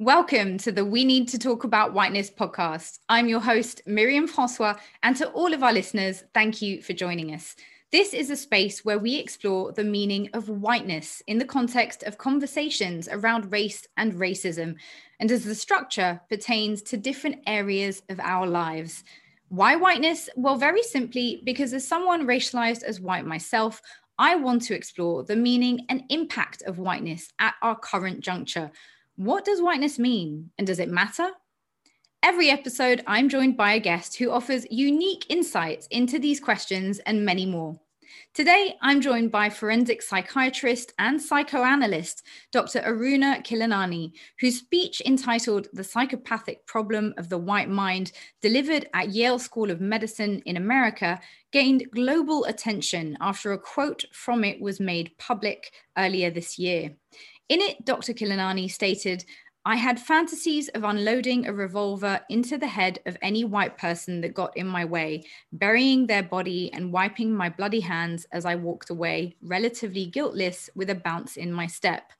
Welcome to the We Need to Talk About Whiteness podcast. I'm your host, Myriam Francois, and to all of our listeners, thank you for joining us. This is a space where we explore the meaning of whiteness in the context of conversations around race and racism, and as the structure pertains to different areas of our lives. Why whiteness? Well, very simply, because as someone racialized as white myself, I want to explore the meaning and impact of whiteness at our current juncture what does whiteness mean and does it matter? Every episode, I'm joined by a guest who offers unique insights into these questions and many more. Today, I'm joined by forensic psychiatrist and psychoanalyst Dr. Aruna Khilanani, whose speech entitled The Psychopathic Problem of the White Mind, delivered at Yale School of Medicine in America, gained global attention after a quote from it was made public earlier this year. In it, Dr. Khilanani stated, I had fantasies of unloading a revolver into the head of any white person that got in my way, burying their body and wiping my bloody hands as I walked away, relatively guiltless with a bounce in my step.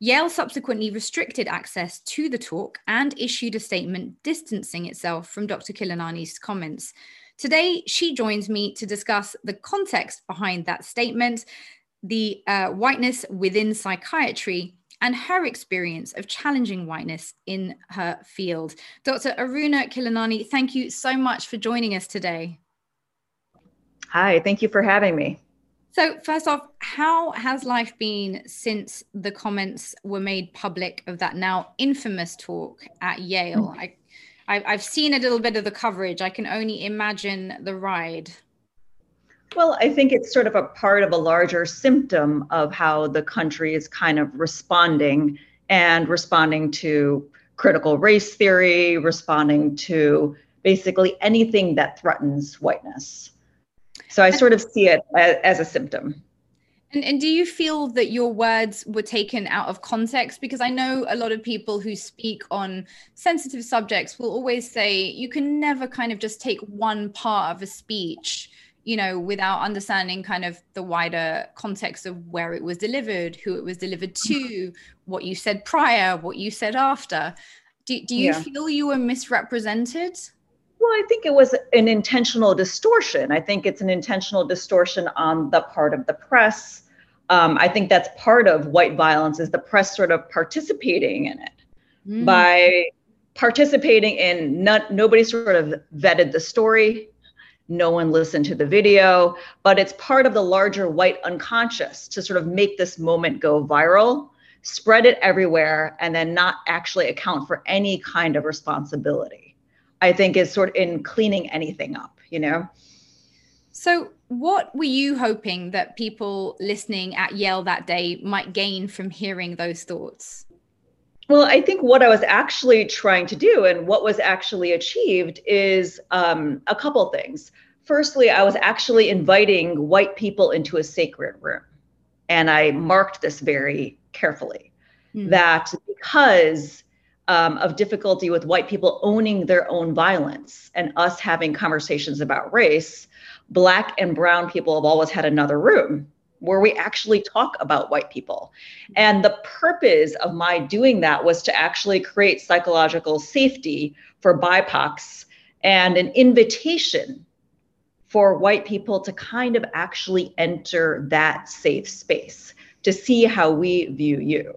Yale subsequently restricted access to the talk and issued a statement distancing itself from Dr. Khilanani's comments. Today, she joins me to discuss the context behind that statement, the uh, whiteness within psychiatry and her experience of challenging whiteness in her field. Dr. Aruna Khilanani, thank you so much for joining us today. Hi, thank you for having me. So, first off, how has life been since the comments were made public of that now infamous talk at Yale? Mm-hmm. I, I've seen a little bit of the coverage. I can only imagine the ride. Well, I think it's sort of a part of a larger symptom of how the country is kind of responding and responding to critical race theory, responding to basically anything that threatens whiteness. So I sort of see it as, a symptom. And, and, do you feel that your words were taken out of context? Because I know a lot of people who speak on sensitive subjects will always say you can never kind of just take one part of a speech you know, without understanding kind of the wider context of where it was delivered, who it was delivered to, what you said prior, what you said after. Do, do you yeah. feel you were misrepresented? Well, I think it was an intentional distortion. I think it's an intentional distortion on the part of the press. Um, I think that's part of white violence is the press sort of participating in it mm. by participating in not nobody sort of vetted the story no one listened to the video, but it's part of the larger white unconscious to sort of make this moment go viral, spread it everywhere, and then not actually account for any kind of responsibility. I think is sort of in cleaning anything up, you know? So, what were you hoping that people listening at Yale that day might gain from hearing those thoughts? Well, I think what I was actually trying to do and what was actually achieved is um, a couple things. Firstly, I was actually inviting white people into a sacred room. And I marked this very carefully mm. that because um, of difficulty with white people owning their own violence and us having conversations about race, Black and Brown people have always had another room where we actually talk about white people. And the purpose of my doing that was to actually create psychological safety for BIPOCs and an invitation for white people to kind of actually enter that safe space to see how we view you.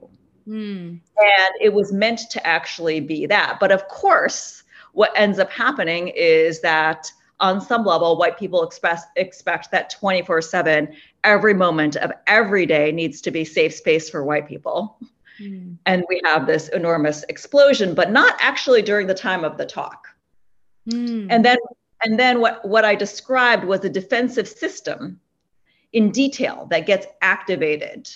Mm. And it was meant to actually be that. But of course, what ends up happening is that on some level, white people express, expect that 24 7, every moment of every day needs to be safe space for white people. Mm. And we have this enormous explosion, but not actually during the time of the talk. Mm. And then and then what, what I described was a defensive system in detail that gets activated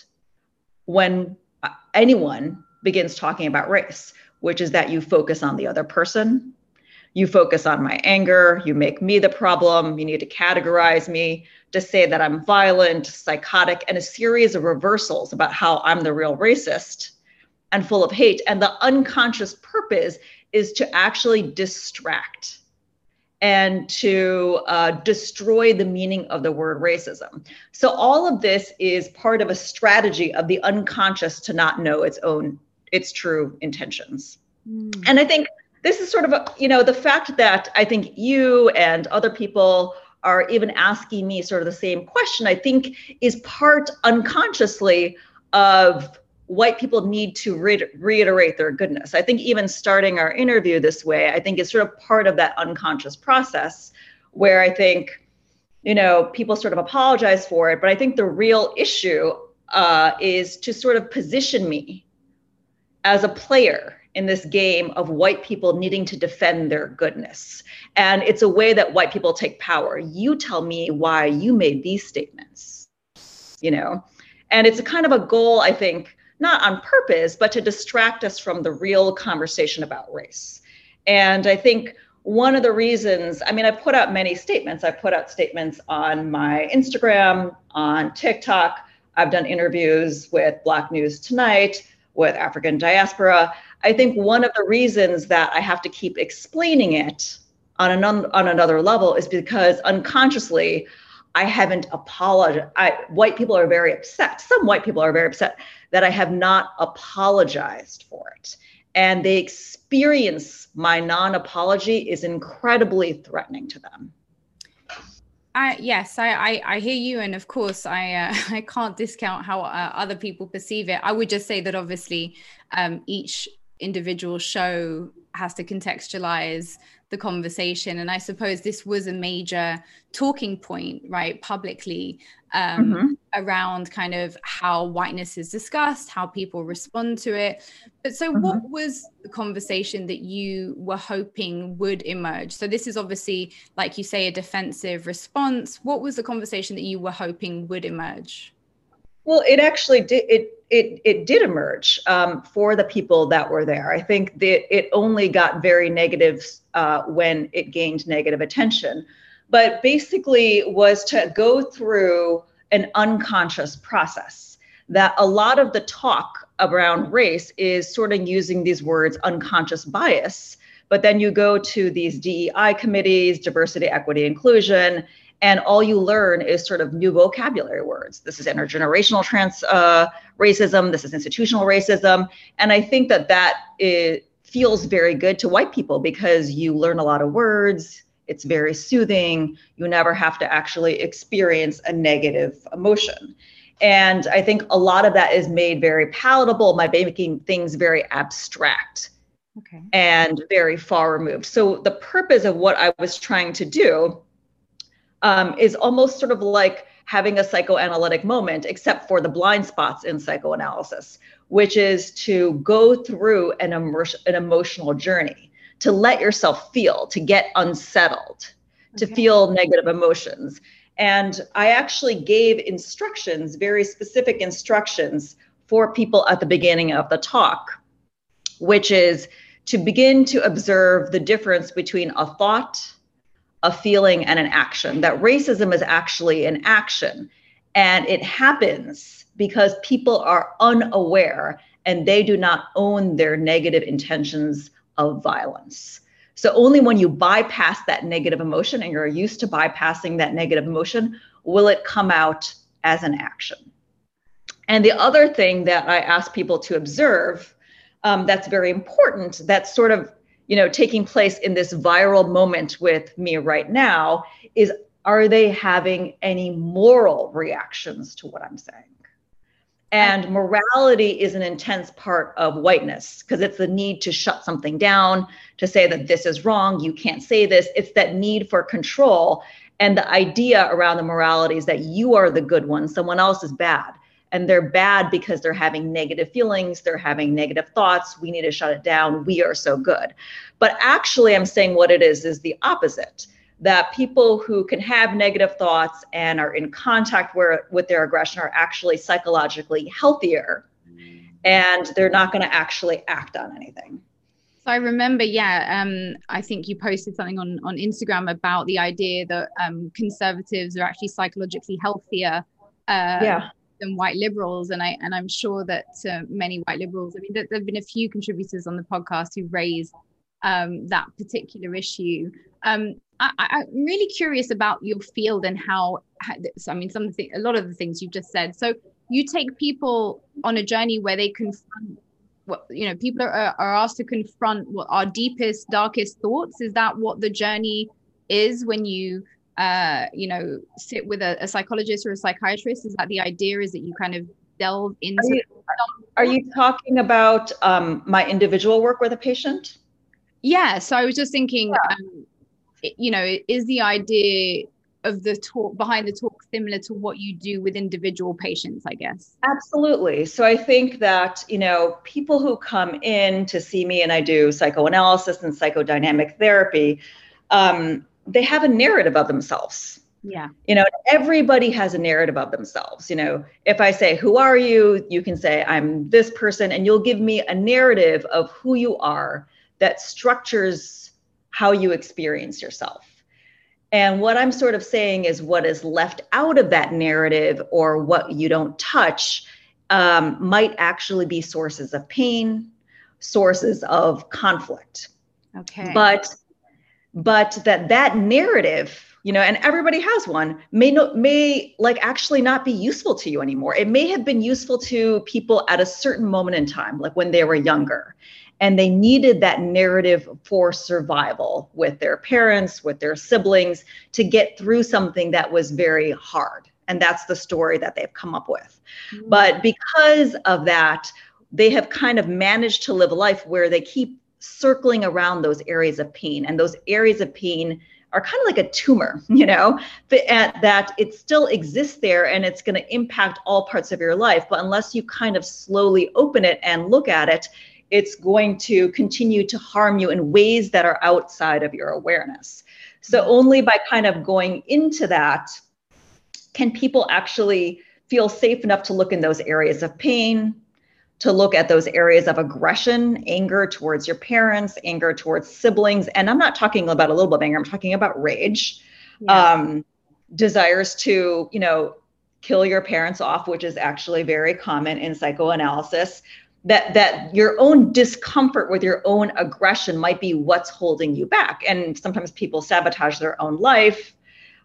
when uh, anyone begins talking about race, which is that you focus on the other person, you focus on my anger, you make me the problem, you need to categorize me to say that I'm violent, psychotic, and a series of reversals about how I'm the real racist and full of hate. And the unconscious purpose is to actually distract and to uh, destroy the meaning of the word racism. So all of this is part of a strategy of the unconscious to not know its own its true intentions. Mm. And I think this is sort of a, you know, the fact that I think you and other people are even asking me sort of the same question, I think is part unconsciously of white people need to re- reiterate their goodness. I think even starting our interview this way, I think is sort of part of that unconscious process where I think, you know, people sort of apologize for it. But I think the real issue uh, is to sort of position me as a player in this game of white people needing to defend their goodness. And it's a way that white people take power. You tell me why you made these statements, you know? And it's a kind of a goal, I think, not on purpose, but to distract us from the real conversation about race. And I think one of the reasons, I mean, I put out many statements. I put out statements on my Instagram, on TikTok. I've done interviews with Black News Tonight, with African diaspora. I think one of the reasons that I have to keep explaining it on, an, on another level is because unconsciously I haven't apologized. I, white people are very upset. Some white people are very upset that I have not apologized for it. And they experience my non apology is incredibly threatening to them. Yes, I, I, I, hear you, and of course, I uh, I can't discount how uh, other people perceive it. I would just say that obviously, um, each individual show has to contextualize the conversation, and I suppose this was a major talking point, right, publicly um, mm-hmm. around kind of how whiteness is discussed, how people respond to it. But so, mm-hmm. what was the conversation that you were hoping would emerge? So, this is obviously, like you say, a defensive response. What was the conversation that you were hoping would emerge? Well, it actually did. It it it did emerge um, for the people that were there. I think that it only got very negative uh, when it gained negative attention but basically was to go through an unconscious process that a lot of the talk around race is sort of using these words unconscious bias but then you go to these DEI committees, diversity, equity, inclusion, and all you learn is sort of new vocabulary words. This is intergenerational trans uh, racism. This is institutional racism, and I think that that it feels very good to white people because you learn a lot of words. It's very soothing. You never have to actually experience a negative emotion. And I think a lot of that is made very palatable by making things very abstract okay. and very far removed. So the purpose of what I was trying to do um, is almost sort of like having a psychoanalytic moment, except for the blind spots in psychoanalysis, which is to go through an, immer- an emotional journey to let yourself feel, to get unsettled, okay. to feel negative emotions. And I actually gave instructions, very specific instructions for people at the beginning of the talk, which is to begin to observe the difference between a thought, a feeling, and an action. That racism is actually an action. And it happens because people are unaware and they do not own their negative intentions of violence. So only when you bypass that negative emotion and you're used to bypassing that negative emotion will it come out as an action. And the other thing that I ask people to observe um, that's very important, that's sort of you know taking place in this viral moment with me right now, is are they having any moral reactions to what I'm saying? And morality is an intense part of whiteness because it's the need to shut something down, to say that this is wrong, you can't say this. It's that need for control. And the idea around the morality is that you are the good one, someone else is bad. And they're bad because they're having negative feelings, they're having negative thoughts. We need to shut it down. We are so good. But actually, I'm saying what it is is the opposite that people who can have negative thoughts and are in contact where, with their aggression are actually psychologically healthier and they're not going to actually act on anything. So I remember, yeah, um, I think you posted something on, on Instagram about the idea that um, conservatives are actually psychologically healthier uh, yeah. White liberals, and I and I'm sure that uh, many white liberals. I mean, there, have been a few contributors on the podcast who raised um, that particular issue. Um, I, am really curious about your field and how, I mean, some a lot of the things you've just said. So you take people on a journey where they confront what you know people are, are asked to confront what our deepest darkest thoughts is that what the journey is when you uh you know sit with a, a psychologist or a psychiatrist? Is that the idea? Is that you kind of delve into are you, are you talking about um, my individual work with a patient? Yeah so i was just thinking yeah. um, you know is the idea of the talk behind the talk similar to what you do with individual patients i guess? Absolutely. So i think that you know people who come in to see me and i do psychoanalysis and psychodynamic therapy um, they have a narrative of themselves. Yeah. You know everybody has a narrative of themselves. You know if i say who are you? you can say i'm this person and you'll give me a narrative of who you are that structures how you experience yourself. And what I'm sort of saying is what is left out of that narrative or what you don't touch um, might actually be sources of pain, sources of conflict. Okay. But but that that narrative you know and everybody has one may not may like actually not be useful to you anymore. It may have been useful to people at a certain moment in time like when they were younger and they needed that narrative for survival with their parents with their siblings to get through something that was very hard. And that's the story that they've come up with. Mm-hmm. but because of that they have kind of managed to live a life where they keep circling around those areas of pain and those areas of pain are kind of like a tumor, you know, that, uh, that it still exists there and it's going to impact all parts of your life. But unless you kind of slowly open it and look at it, it's going to continue to harm you in ways that are outside of your awareness. So, mm-hmm. only by kind of going into that can people actually feel safe enough to look in those areas of pain, to look at those areas of aggression, anger towards your parents, anger towards siblings. And I'm not talking about a little bit of anger, I'm talking about rage, yeah. um, desires to, you know, kill your parents off, which is actually very common in psychoanalysis that that your own discomfort with your own aggression might be what's holding you back and sometimes people sabotage their own life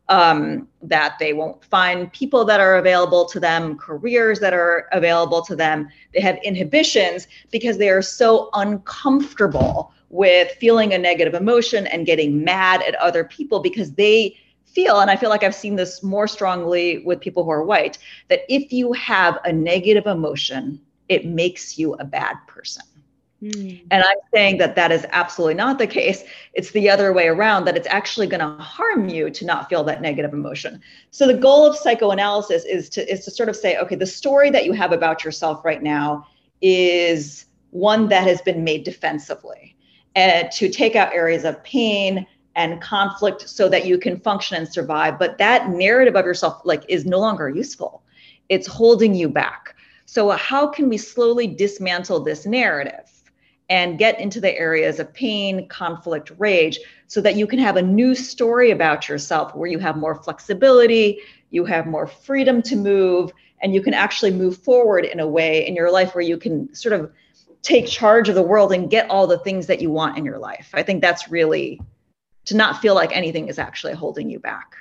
um, that they won't find people that are available to them careers that are available to them they have inhibitions because they are so uncomfortable with feeling a negative emotion and getting mad at other people because they feel and i feel like i've seen this more strongly with people who are white that if you have a negative emotion it makes you a bad person. Mm. And I'm saying that that is absolutely not the case. It's the other way around, that it's actually going to harm you to not feel that negative emotion. So the goal of psychoanalysis is to is to sort of say, okay, the story that you have about yourself right now is one that has been made defensively, and to take out areas of pain and conflict so that you can function and survive. But that narrative of yourself like is no longer useful. It's holding you back. So, how can we slowly dismantle this narrative and get into the areas of pain, conflict, rage, so that you can have a new story about yourself where you have more flexibility, you have more freedom to move, and you can actually move forward in a way in your life where you can sort of take charge of the world and get all the things that you want in your life. I think that's really to not feel like anything is actually holding you back.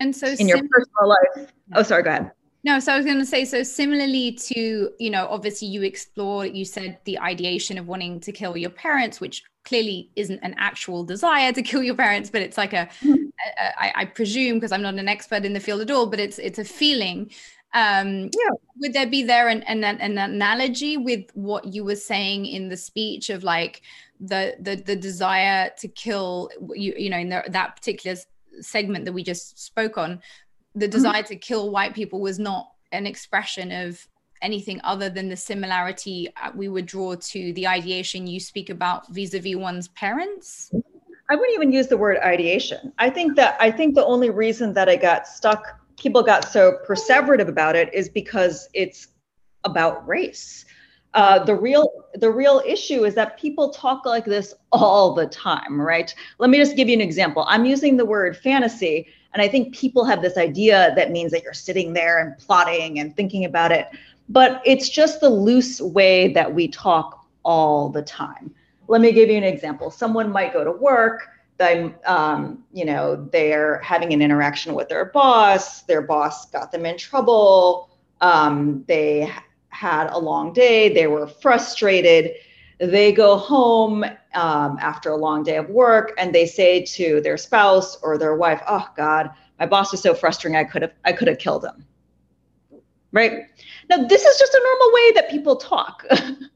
And so in sim- your personal life. Oh, sorry, go ahead. No, so I was going to say, so similarly to, you know, obviously you explore, you said the ideation of wanting to kill your parents, which clearly isn't an actual desire to kill your parents, but it's like a, I, I presume, because I'm not an expert in the field at all, but it's it's a feeling. Um, yeah. Would there be there an, an, an analogy with what you were saying in the speech of like the the the desire to kill you, you know, in the, that particular segment that we just spoke on the mm-hmm. desire to kill white people was not an expression of anything other than the similarity uh, we would draw to the ideation you speak about vis-a-vis one's parents? I wouldn't even use the word ideation. I think that i think the only reason that i got stuck people got so perseverative about it is because it's about race. Uh, the real the real issue is that people talk like this all the time right? Let me just give you an example. I'm using the word fantasy and I think people have this idea that means that you're sitting there and plotting and thinking about it. But it's just the loose way that we talk all the time. Let me give you an example. Someone might go to work. They, um, you know, they're having an interaction with their boss. Their boss got them in trouble. Um, they had a long day, they were frustrated. They go home um, after a long day of work and they say to their spouse or their wife, "Oh God, my boss was so frustrating. I could have I could have killed him." Right now, this is just a normal way that people talk.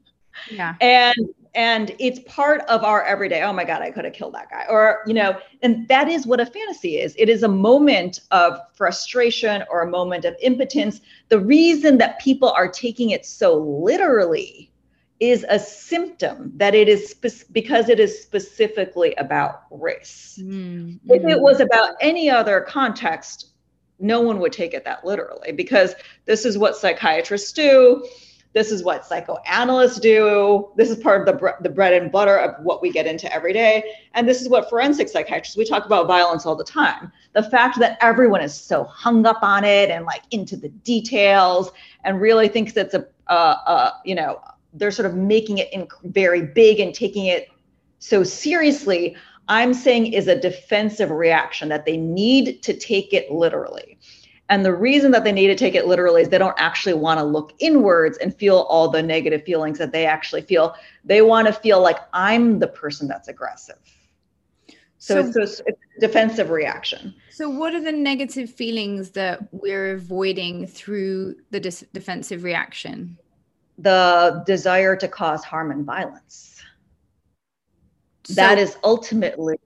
yeah. And and it's part of our everyday oh my god i could have killed that guy or you know and that is what a fantasy is it is a moment of frustration or a moment of impotence the reason that people are taking it so literally is a symptom that it is spe- because it is specifically about race mm-hmm. if it was about any other context no one would take it that literally because this is what psychiatrists do this is what psychoanalysts do. This is part of the, bre- the bread and butter of what we get into every day. And this is what forensic psychiatrists, we talk about violence all the time. The fact that everyone is so hung up on it and like into the details and really thinks it's a, uh, uh, you know, they're sort of making it in very big and taking it so seriously. I'm saying is a defensive reaction that they need to take it literally. And the reason that they need to take it literally is they don't actually want to look inwards and feel all the negative feelings that they actually feel. They want to feel like I'm the person that's aggressive. So, so, it's, it's a defensive reaction. So, what are the negative feelings that we're avoiding through the dis- defensive reaction? The desire to cause harm and violence. So, that is ultimately.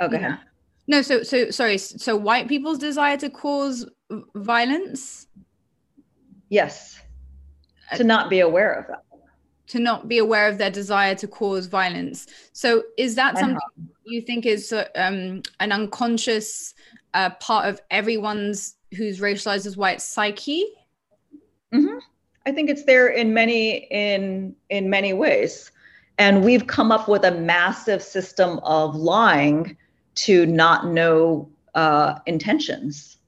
Oh, go yeah. ahead. No, so so sorry. So white people's desire to cause violence. Yes. To not be aware of that. To not be aware of their desire to cause violence. So is that something you think is um, an unconscious uh, part of everyone's who's racialized as white psyche? Mm-hmm. I think it's there in many in in many ways, and we've come up with a massive system of lying to not know uh, intentions.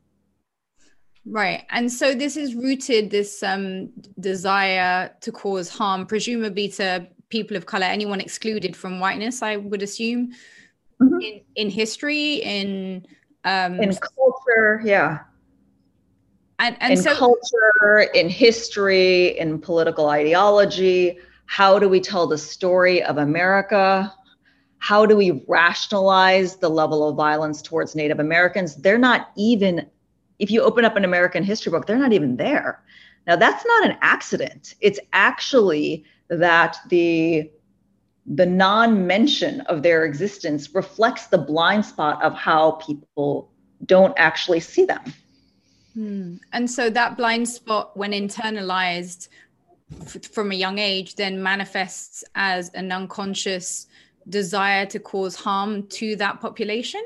Right. And so this is rooted, this um, desire to cause harm, presumably to people of color, anyone excluded from whiteness, I would assume, mm-hmm. in, in history, in um, in culture, yeah. And, and in so, culture, in history, in political ideology, how do we tell the story of America? how do we rationalize the level of violence towards Native Americans? They're not even, if you open up an American history book, they're not even there. Now, that's not an accident. It's actually that the the non-mention of their existence reflects the blind spot of how people don't actually see them. Hmm. And so that blind spot, when internalized f- from a young age, then manifests as an unconscious desire to cause harm to that population?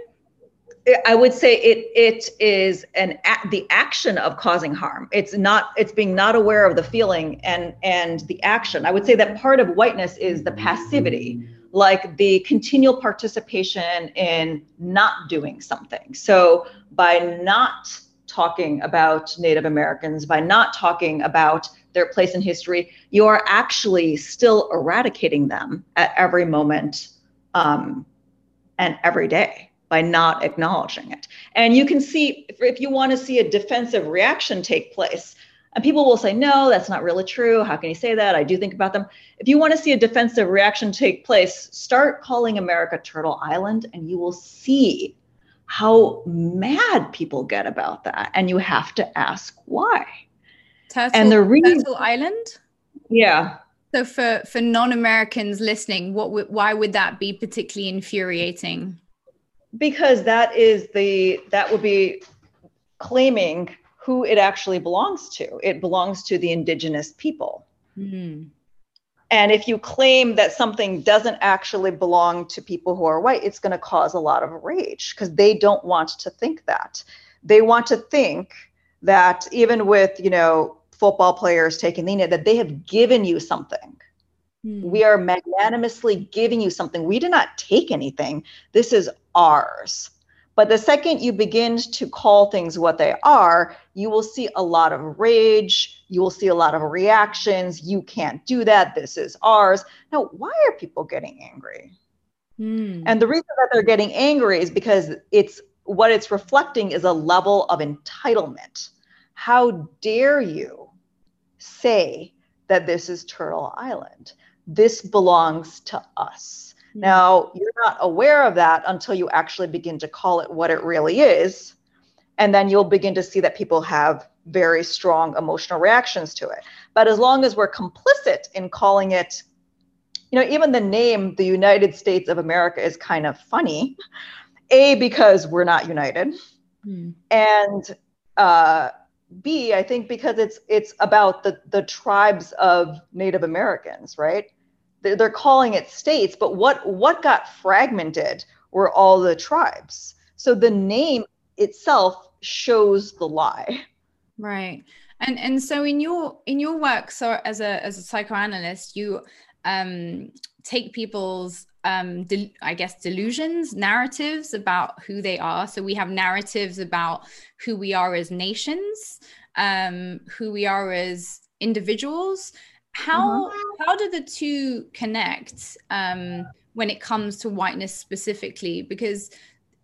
I would say it it is an the action of causing harm. It's not it's being not aware of the feeling and and the action. I would say that part of whiteness is the passivity, like the continual participation in not doing something. So by not talking about Native Americans, by not talking about their place in history, you are actually still eradicating them at every moment um, and every day by not acknowledging it. And you can see if, if you want to see a defensive reaction take place, and people will say, no, that's not really true. How can you say that? I do think about them. If you want to see a defensive reaction take place, start calling America Turtle Island, and you will see how mad people get about that. And you have to ask why. Turtle, and the reason, Turtle Island? Yeah. So for for non-Americans listening, what w- why would that be particularly infuriating? Because that is the that would be claiming who it actually belongs to. It belongs to the indigenous people. Mm-hmm. And if you claim that something doesn't actually belong to people who are white, it's going to cause a lot of rage because they don't want to think that. They want to think that even with, you know, football players taking the knee, that they have given you something. Mm. We are magnanimously giving you something. We did not take anything. This is ours. But the second you begin to call things what they are, you will see a lot of rage. You will see a lot of reactions. You can't do that. This is ours. Now, why are people getting angry? Mm. And the reason that they're getting angry is because it's what it's reflecting is a level of entitlement. How dare you say that this is Turtle Island. This belongs to us. Mm-hmm. Now, you're not aware of that until you actually begin to call it what it really is. And then you'll begin to see that people have very strong emotional reactions to it. But as long as we're complicit in calling it, you know, even the name, the United States of America, is kind of funny. A, because we're not united. Mm. And uh, B, I think because it's it's about the the tribes of Native Americans, right? They're, they're calling it states, but what what got fragmented were all the tribes. So the name itself shows the lie. Right. And and so in your in your work, so as a as a psychoanalyst, you um, take people's um, de- I guess delusions, narratives about who they are. So we have narratives about who we are as nations, um, who we are as individuals. How mm-hmm. how do the two connect um, when it comes to whiteness specifically? Because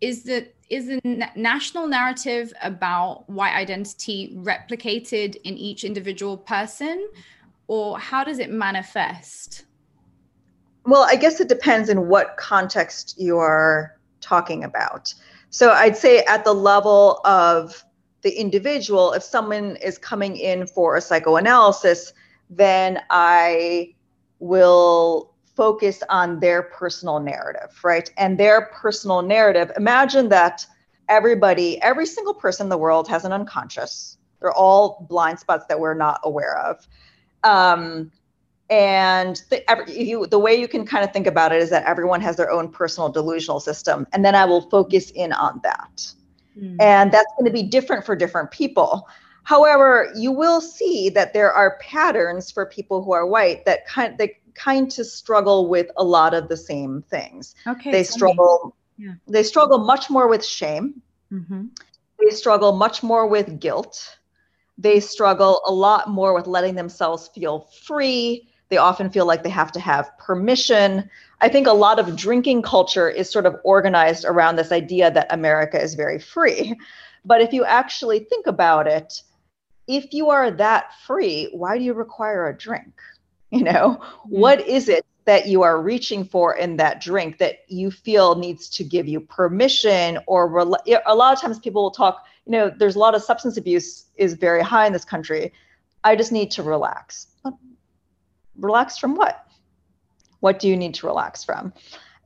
is the is a national narrative about white identity replicated in each individual person, or how does it manifest? Well, I guess it depends in what context you are talking about. So I'd say at the level of the individual, if someone is coming in for a psychoanalysis, then I will focus on their personal narrative, right? And their personal narrative. Imagine that everybody, every single person in the world has an unconscious. They're all blind spots that we're not aware of. Um, and the, every, you, the way you can kind of think about it is that everyone has their own personal delusional system and then i will focus in on that mm. and that's going to be different for different people however you will see that there are patterns for people who are white that kind they kind of struggle with a lot of the same things okay they struggle yeah. they struggle much more with shame mm-hmm. they struggle much more with guilt they struggle a lot more with letting themselves feel free they often feel like they have to have permission. I think a lot of drinking culture is sort of organized around this idea that America is very free. But if you actually think about it, if you are that free, why do you require a drink? You know, mm-hmm. what is it that you are reaching for in that drink that you feel needs to give you permission or a lot of times people will talk you know there's a lot of substance abuse is very high in this country i just need to relax relax from what? What do you need to relax from?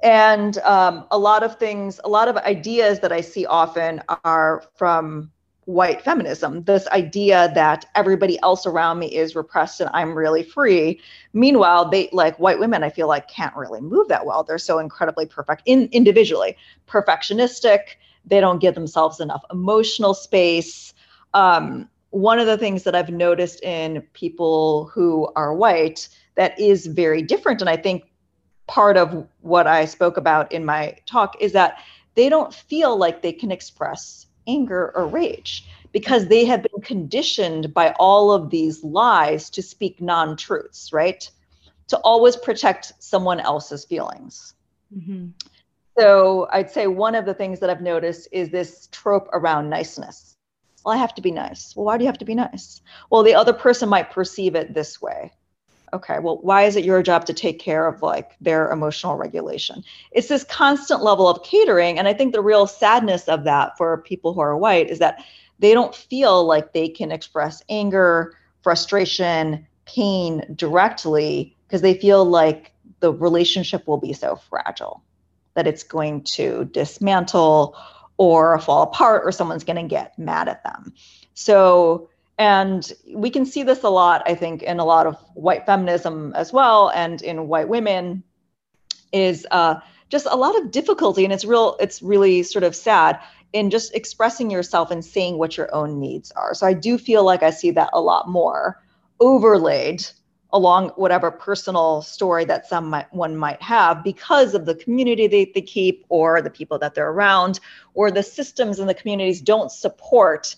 And um, a lot of things, a lot of ideas that I see often are from white feminism. This idea that everybody else around me is repressed and i'm really free. Meanwhile they like white women i feel like can't really move that well. They're so incredibly perfect in individually perfectionistic. They don't give themselves enough emotional space. Um, one of the things that i've noticed in people who are white that is very different. And I think part of what I spoke about in my talk is that they don't feel like they can express anger or rage because they have been conditioned by all of these lies to speak non truths, right? To always protect someone else's feelings. Mm-hmm. So I'd say one of the things that I've noticed is this trope around niceness. Well, I have to be nice. Well, why do you have to be nice? Well, the other person might perceive it this way okay well why is it your job to take care of like their emotional regulation? It's this constant level of catering and i think the real sadness of that for people who are white is that they don't feel like they can express anger frustration pain directly because they feel like the relationship will be so fragile that it's going to dismantle or fall apart or someone's going to get mad at them. So and we can see this a lot, I think, in a lot of white feminism as well, and in white women, is uh, just a lot of difficulty, and it's real. It's really sort of sad in just expressing yourself and saying what your own needs are. So I do feel like I see that a lot more overlaid along whatever personal story that someone might have because of the community they, they keep or the people that they're around or the systems in the communities don't support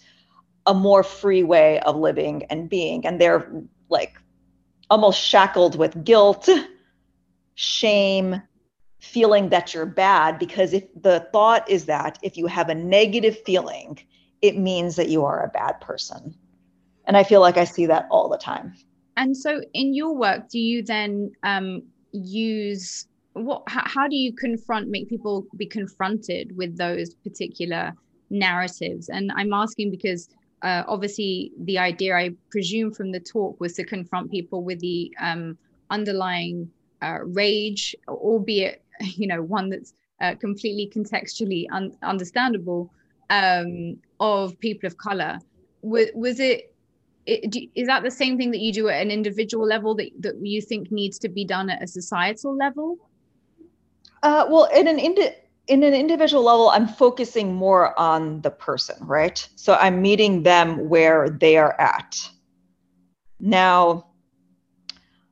a more free way of living and being and they're like almost shackled with guilt shame feeling that you're bad because if the thought is that if you have a negative feeling it means that you are a bad person And I feel like I see that all the time. And so, in your work, do you then um, use what? How, how do you confront, make people be confronted with those particular narratives? And I'm asking because uh, obviously the idea, I presume, from the talk was to confront people with the um, underlying uh, rage, albeit you know one that's uh, completely contextually un- understandable um, of people of color. Was, was it, it do, is that the same thing that you do at an individual level that, that you think needs to be done at a societal level? Uh, well, in an indi- in an individual level, I'm focusing more on the person, right? So I'm meeting them where they are at. Now,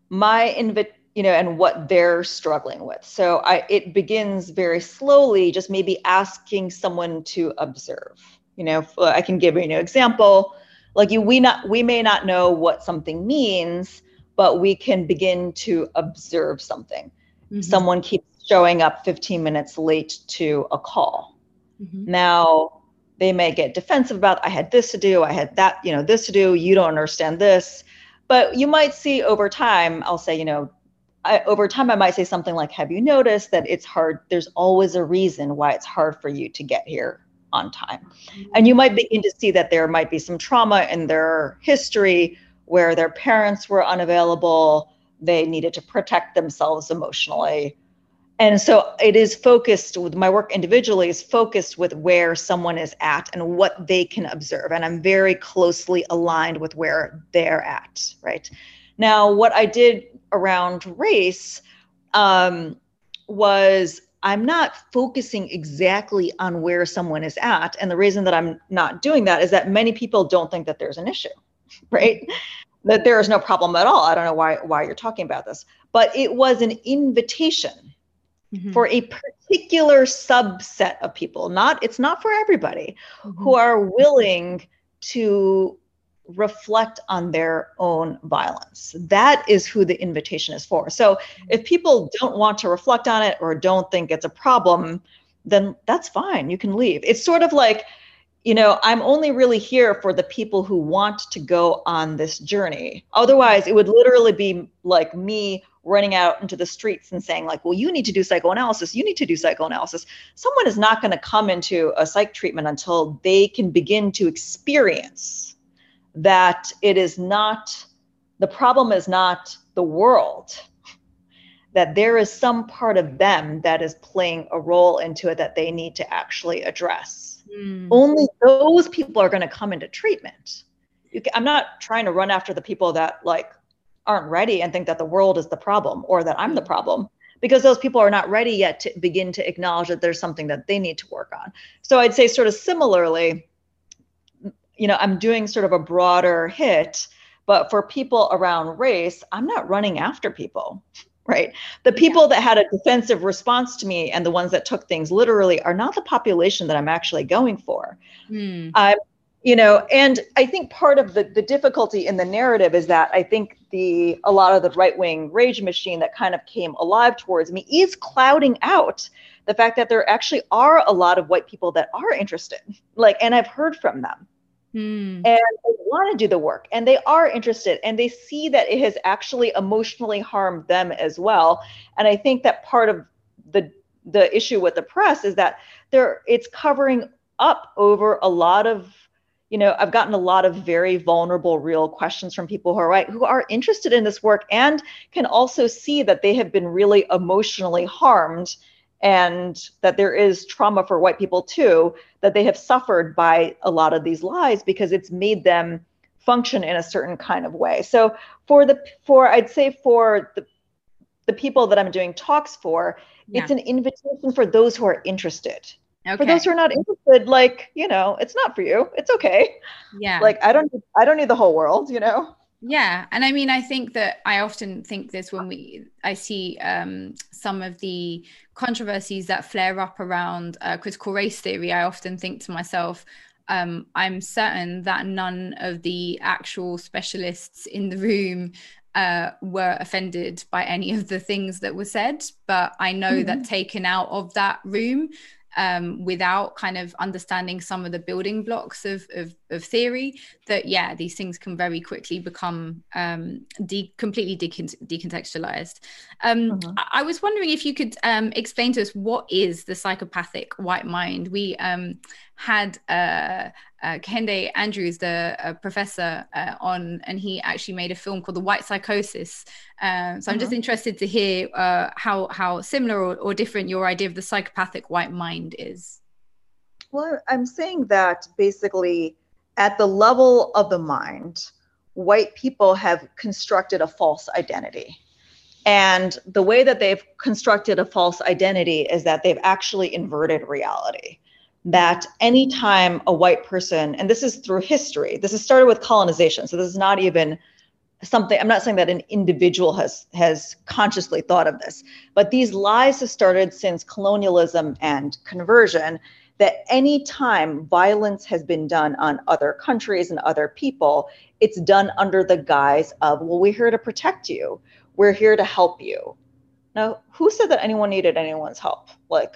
my invi- you know, and what they're struggling with. So I it begins very slowly, just maybe asking someone to observe. You know, I can give you an example. Like you, we not we may not know what something means, but we can begin to observe something. Mm-hmm. Someone keeps showing up 15 minutes late to a call. Mm-hmm. Now they may get defensive about I had this to do, I had that, you know, this to do, you don't understand this. But you might see over time, I'll say, you know, I, over time, I might say something like, Have you noticed that it's hard? There's always a reason why it's hard for you to get here on time. Mm-hmm. And you might begin to see that there might be some trauma in their history where their parents were unavailable, they needed to protect themselves emotionally. And so it is focused with my work individually is focused with where someone is at and what they can observe. And I'm very closely aligned with where they're at, right? Now, what I did around race um, was I'm not focusing exactly on where someone is at. And the reason that I'm not doing that is that many people don't think that there's an issue, right? that there is no problem at all. I don't know why why you're talking about this, but it was an invitation mm-hmm. for a particular subset of people. Not it's not for everybody mm-hmm. who are willing to reflect on their own violence. That is who the invitation is for. So if people don't want to reflect on it or don't think it's a problem, then that's fine. You can leave. It's sort of like, you know, I'm only really here for the people who want to go on this journey. Otherwise, it would literally be like me running out into the streets and saying like well you need to do psychoanalysis you need to do psychoanalysis someone is not going to come into a psych treatment until they can begin to experience that it is not, the problem is not the world, that there is some part of them that is playing a role into it that they need to actually address. Mm. Only those people are going to come into treatment. Can, I'm not trying to run after the people that like aren't ready and think that the world is the problem or that I'm the problem because those people are not ready yet to begin to acknowledge that there's something that they need to work on. So I'd say sort of similarly, you know, I'm doing sort of a broader hit, but for people around race, I'm not running after people. Right. The people yeah. that had a defensive response to me and the ones that took things literally are not the population that I'm actually going for. Mm. I'm, you know, and I think part of the, the difficulty in the narrative is that I think the a lot of the right wing rage machine that kind of came alive towards me is clouding out the fact that there actually are a lot of white people that are interested. Like, and I've heard from them. Hmm. And they want to do the work and they are interested and they see that it has actually emotionally harmed them as well. And I think that part of the the issue with the press is that there it's covering up over a lot of you know i've gotten a lot of very vulnerable real questions from people who are right who are interested in this work and can also see that they have been really emotionally harmed and that there is trauma for white people too that they have suffered by a lot of these lies because it's made them function in a certain kind of way so for the for i'd say for the the people that i'm doing talks for yeah. it's an invitation for those who are interested okay. for those who are not interested like you know it's not for you. It's okay. Yeah. Like i don't i don't need the whole world you know? Yeah. And i mean i think that i often think this when we i see um, some of the controversies that flare up around uh, critical race theory i often think to myself um, i'm certain that none of the actual specialists in the room uh, were offended by any of the things that were said but i know mm-hmm. that taken out of that room um, without kind of understanding some of the building blocks of, of, of theory that yeah these things can very quickly become um, de- completely de- decontextualized um, mm-hmm. I-, I was wondering if you could um, explain to us what is the psychopathic white mind we um, had uh, uh, Kehinde Andrews, the uh, professor, uh, on, and he actually made a film called The White Psychosis. Um, so I'm just uh-huh. interested to hear uh, how how similar or, or different your idea of the psychopathic white mind is. Well, I'm saying that basically at the level of the mind, white people have constructed a false identity. And the way that they've constructed a false identity is that they've actually inverted reality that anytime a white person, and this is through history, this has started with colonization. So this is not even something i'm not saying that an individual has has consciously thought of this but these lies have started since colonialism and conversion that anytime violence has been done on other countries and other people it's done under the guise of well we're here to protect you. We're here to help you. Now who said that anyone needed anyone's help? Like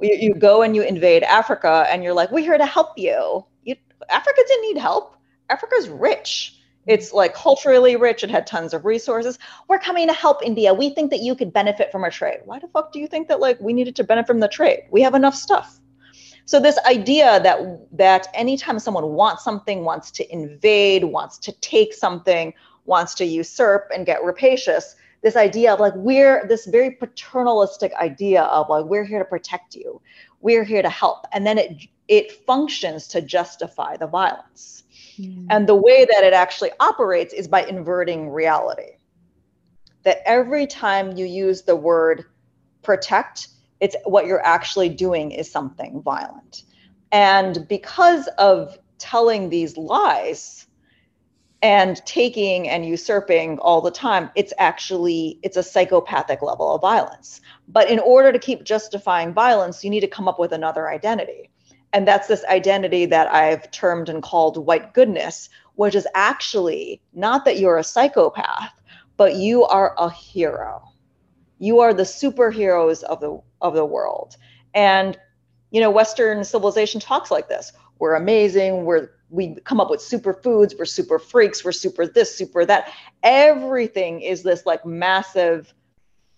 you, you go and you invade Africa and you're like, we're here to help you. you. Africa didn't need help. Africa's rich. Mm-hmm. It's like culturally rich. It had tons of resources. We're coming to help India. We think that you could benefit from our trade. Why the fuck do you think that like we needed to benefit from the trade? We have enough stuff. So this idea that that anytime someone wants something, wants to invade, wants to take something, wants to usurp and get rapacious, this idea of like we're this very paternalistic idea of like we're here to protect you. We're here to help. And then it it functions to justify the violence. Mm. and the way that it actually operates is by inverting reality. That every time you use the word protect it's what you're actually doing is something violent. And because of telling these lies and taking and usurping all the time it's actually it's a psychopathic level of violence. But in order to keep justifying violence you need to come up with another identity. And that's this identity that i've termed and called white goodness which is actually not that you're a psychopath but you are a hero. You are the superheroes of the of the world. And you know western civilization talks like this. We're amazing we're we come up with super foods we're super freaks we're super this super that. Everything is this like massive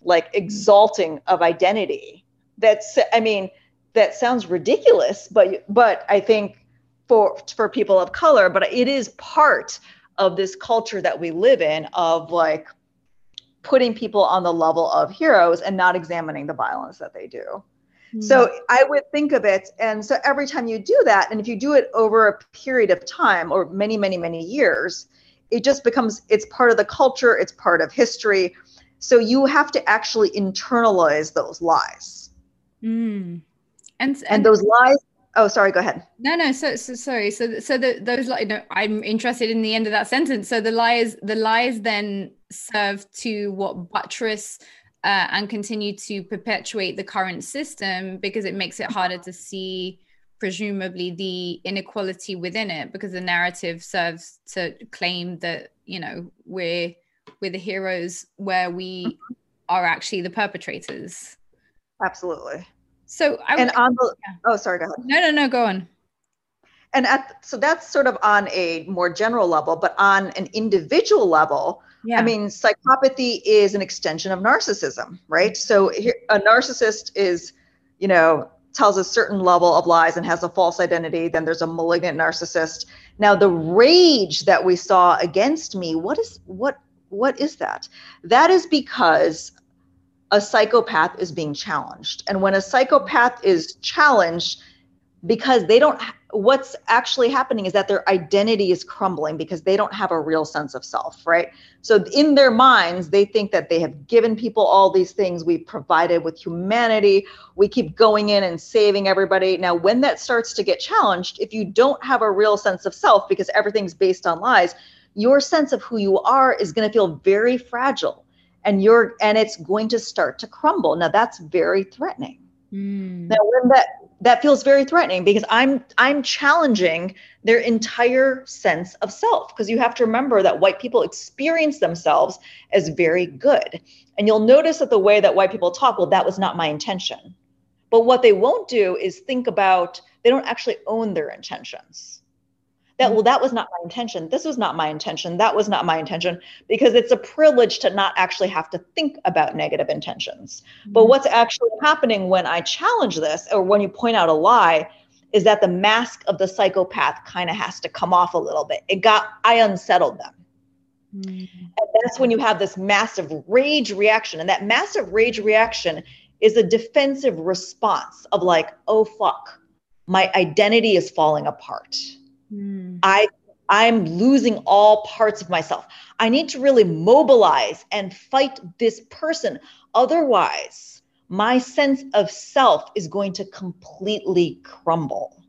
like exalting of identity that's i mean that sounds ridiculous but but i think for for people of color but it is part of this culture that we live in of like putting people on the level of heroes and not examining the violence that they do so hmm. I would think of it. And so every time you do that, and if you do it over a period of time or many, many, many years, it just becomes, it's part of the culture, it's part of history. So you have to actually internalize those lies. Mm. And, and, and those lies oh sorry go ahead no no so, so sorry so so the, those like no, i'm interested in the end of that sentence so the lies the lies then serve to what buttress uh, and continue to perpetuate the current system because it makes it harder to see presumably the inequality within it because the narrative serves to claim that you know we're we're the heroes where we are actually the perpetrators. Absolutely. So I, and on the yeah. oh sorry go ahead. No no no go on. And at so that's sort of on a more general level but on an individual level yeah. I mean, psychopathy is an extension of narcissism, right? So here, a narcissist is, you know, tells a certain level of lies and has a false identity. Then there's a malignant narcissist. Now, the rage that we saw against me, what is what what is that? That is because a psychopath is being challenged. And when a psychopath is challenged, because they don't what's actually happening is that their identity is crumbling because they don't have a real sense of self right? So in their minds they think that they have given people all these things. We've provided with humanity. We keep going in and saving everybody. Now when that starts to get challenged if you don't have a real sense of self because everything's based on lies your sense of who you are is going to feel very fragile and you're and it's going to start to crumble. Now that's very threatening. Mm. now when that that feels very threatening because i'm i'm challenging their entire sense of self because you have to remember that white people experience themselves as very good and you'll notice that the way that white people talk well that was not my intention But what they won't do is think about, they don't actually own their intentions. That, well, that was not my intention. This was not my intention. That was not my intention because it's a privilege to not actually have to think about negative intentions. Mm-hmm. But what's actually happening when I challenge this or when you point out a lie is that the mask of the psychopath kind of has to come off a little bit. It got, I unsettled them. Mm-hmm. And that's when you have this massive rage reaction. And that massive rage reaction is a defensive response of like, oh fuck, my identity is falling apart. Mm. I I'm losing all parts of myself. I need to really mobilize and fight this person. Otherwise, my sense of self is going to completely crumble.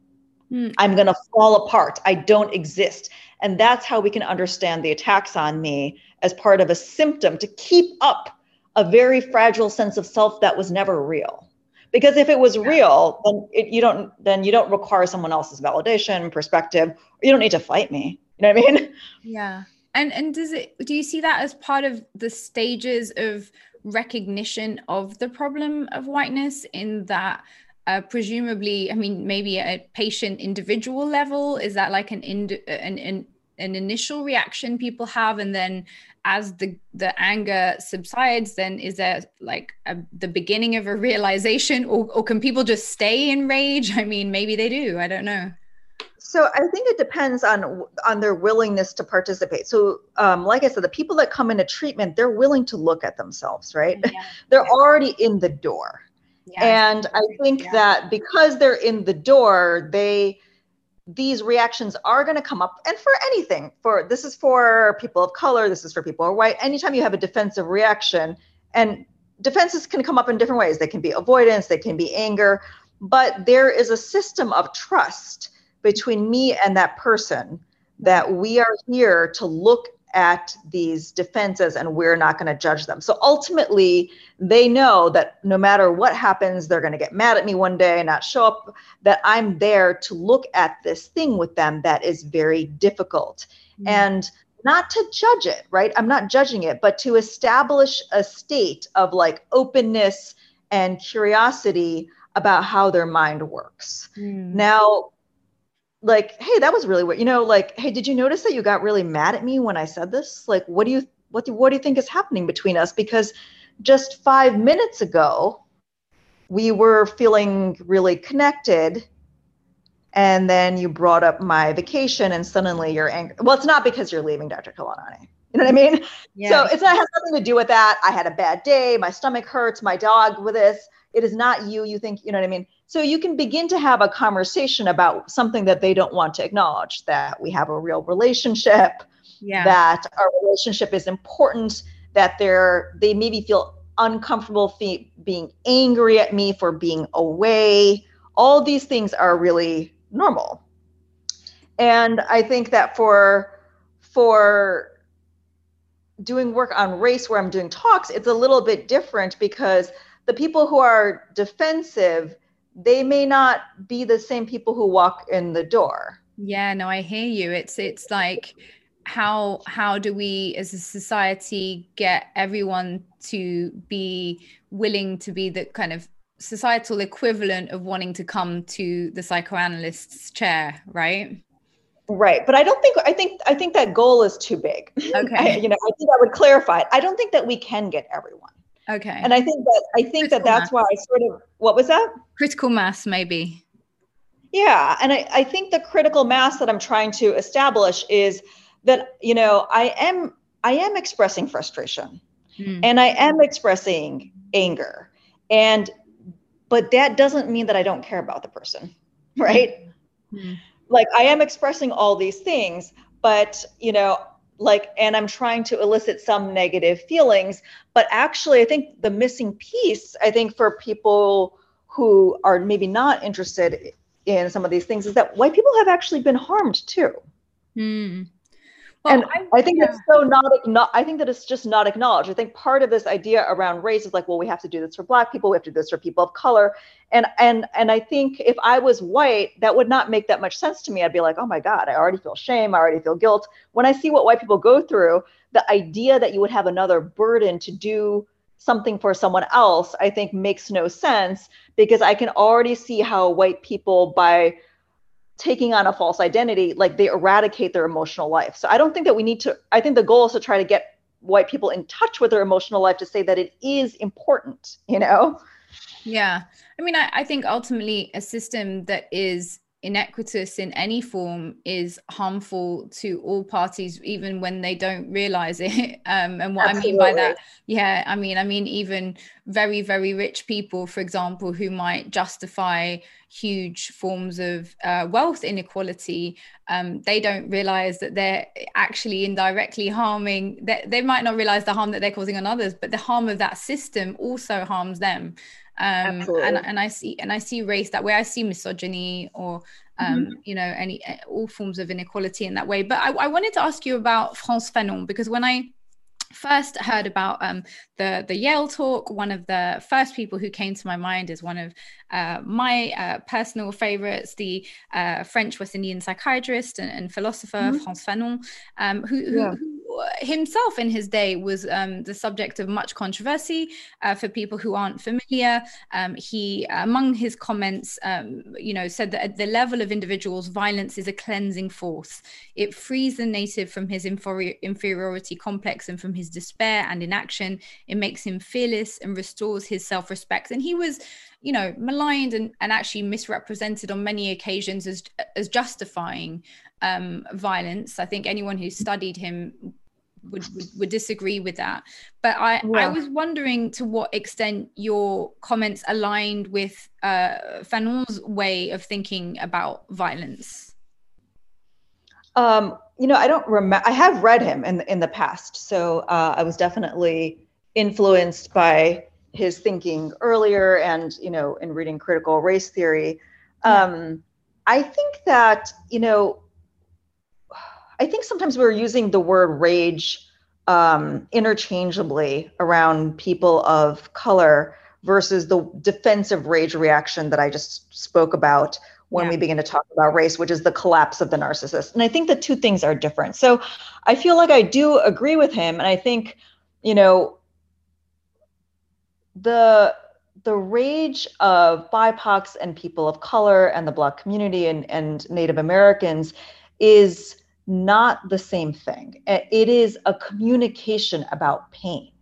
Mm. I'm going to fall apart. I don't exist. And that's how we can understand the attacks on me as part of a symptom to keep up a very fragile sense of self that was never real because if it was real then it, you don't then you don't require someone else's validation perspective. You don't need to fight me. You know what i mean? Yeah. And and does it do you see that as part of the stages of recognition of the problem of whiteness in that uh, presumably i mean maybe at a patient individual level? Is that like an, ind- an, an an initial reaction people have and then as the the anger subsides then is there like a, the beginning of a realization? Or, or can people just stay in rage? I mean maybe they do. I don't know. So i think it depends on on their willingness to participate. So um, like i said the people that come into treatment they're willing to look at themselves right? Yeah. they're already in the door. Yeah. and i think yeah. that because they're in the door they these reactions are going to come up and for anything for this is for people of color this is for people who are white anytime you have a defensive reaction and defenses can come up in different ways. They can be avoidance they can be anger but there is a system of trust between me and that person that we are here to look at these defenses and we're not going to judge them. So ultimately, they know that no matter what happens, they're going to get mad at me one day and not show up, that I'm there to look at this thing with them that is very difficult. Mm-hmm. And not to judge it, right? I'm not judging it, but to establish a state of like openness and curiosity about how their mind works. Mm. Now, like, hey, that was really weird. You know, like, hey, did you notice that you got really mad at me when I said this? Like, what do you what do what do you think is happening between us? Because just five minutes ago, we were feeling really connected. And then you brought up my vacation and suddenly you're angry. Well, it's not because you're leaving Dr. Khilanani. You know what I mean? Yeah. So it's not it has nothing to do with that. I had a bad day, my stomach hurts, my dog with this. It is not you. You think, you know what I mean? So you can begin to have a conversation about something that they don't want to acknowledge that we have a real relationship, yeah. that our relationship is important, that they're they maybe feel uncomfortable fe- being angry at me for being away. All these things are really normal. And I think that for for doing work on race where I'm doing talks, it's a little bit different because the people who are defensive they may not be the same people who walk in the door. Yeah no i hear you. It's it's like how how do we as a society get everyone to be willing to be the kind of societal equivalent of wanting to come to the psychoanalyst's chair right? Right but i don't think i think i think that goal is too big. Okay. I, you know i think i would clarify it. I don't think that we can get everyone Okay. And I think that I think Critical that that's mass. why I sort of what was that? Critical mass, maybe. Yeah, and I, I think the critical mass that I'm trying to establish is that you know I am I am expressing frustration, mm. and I am expressing anger, and but that doesn't mean that I don't care about the person, right? Mm. Like I am expressing all these things, but you know like and i'm trying to elicit some negative feelings but actually i think the missing piece i think for people who are maybe not interested in some of these things is that white people have actually been harmed too mm. Well, and I, I think yeah. it's so not, not, I think that it's just not acknowledged. I think part of this idea around race is like, well, we have to do this for black people, we have to do this for people of color. And and and I think if I was white, that would not make that much sense to me. I'd be like, oh my God, I already feel shame, I already feel guilt. When I see what white people go through, the idea that you would have another burden to do something for someone else, I think makes no sense because I can already see how white people, by taking on a false identity, like they eradicate their emotional life. So I don't think that we need to, I think the goal is to try to get white people in touch with their emotional life to say that it is important, you know? Yeah. I mean, I, I think ultimately a system that is inequitous in any form is harmful to all parties even when they don't realize it um, and what Absolutely. i mean by that yeah i mean i mean even very very rich people for example who might justify huge forms of uh, wealth inequality um, they don't realize that they're actually indirectly harming that they might not realize the harm that they're causing on others but the harm of that system also harms them um and, and i see and i see race that way i see misogyny or um mm-hmm. you know any eh, all forms of inequality in that way but I, I wanted to ask you about Frantz Fanon because when i first heard about um, the the Yale talk, one of the first people who came to my mind is one of uh, my uh, personal favorites, the uh, French West Indian psychiatrist and, and philosopher mm-hmm. Frantz Fanon, um, who, who, yeah. who, himself in his day was um, the subject of much controversy uh, for people who aren't familiar. Um, he, among his comments, um, you know, said that at the level of individuals, violence is a cleansing force. It frees the native from his inferi- inferiority complex and from his despair and inaction. It makes him fearless and restores his self-respect. And he was you know maligned and, and actually misrepresented on many occasions as as justifying um, violence. I think anyone who studied him would, would, would disagree with that. But I, yeah. I was wondering to what extent your comments aligned with uh, Fanon's way of thinking about violence. Um, you know, I don't remember. I have read him in in the past, so uh, I was definitely influenced by his thinking earlier, and you know, in reading critical race theory. Um, I think that you know I think sometimes we're using the word rage um, interchangeably around people of color versus the defensive rage reaction that I just spoke about when yeah. we begin to talk about race, which is the collapse of the narcissist. And I think the two things are different. So I feel like I do agree with him. And I think, you know, the the rage of BIPOCs and people of color and the Black community and, and Native Americans is not the same thing. It is a communication about pain.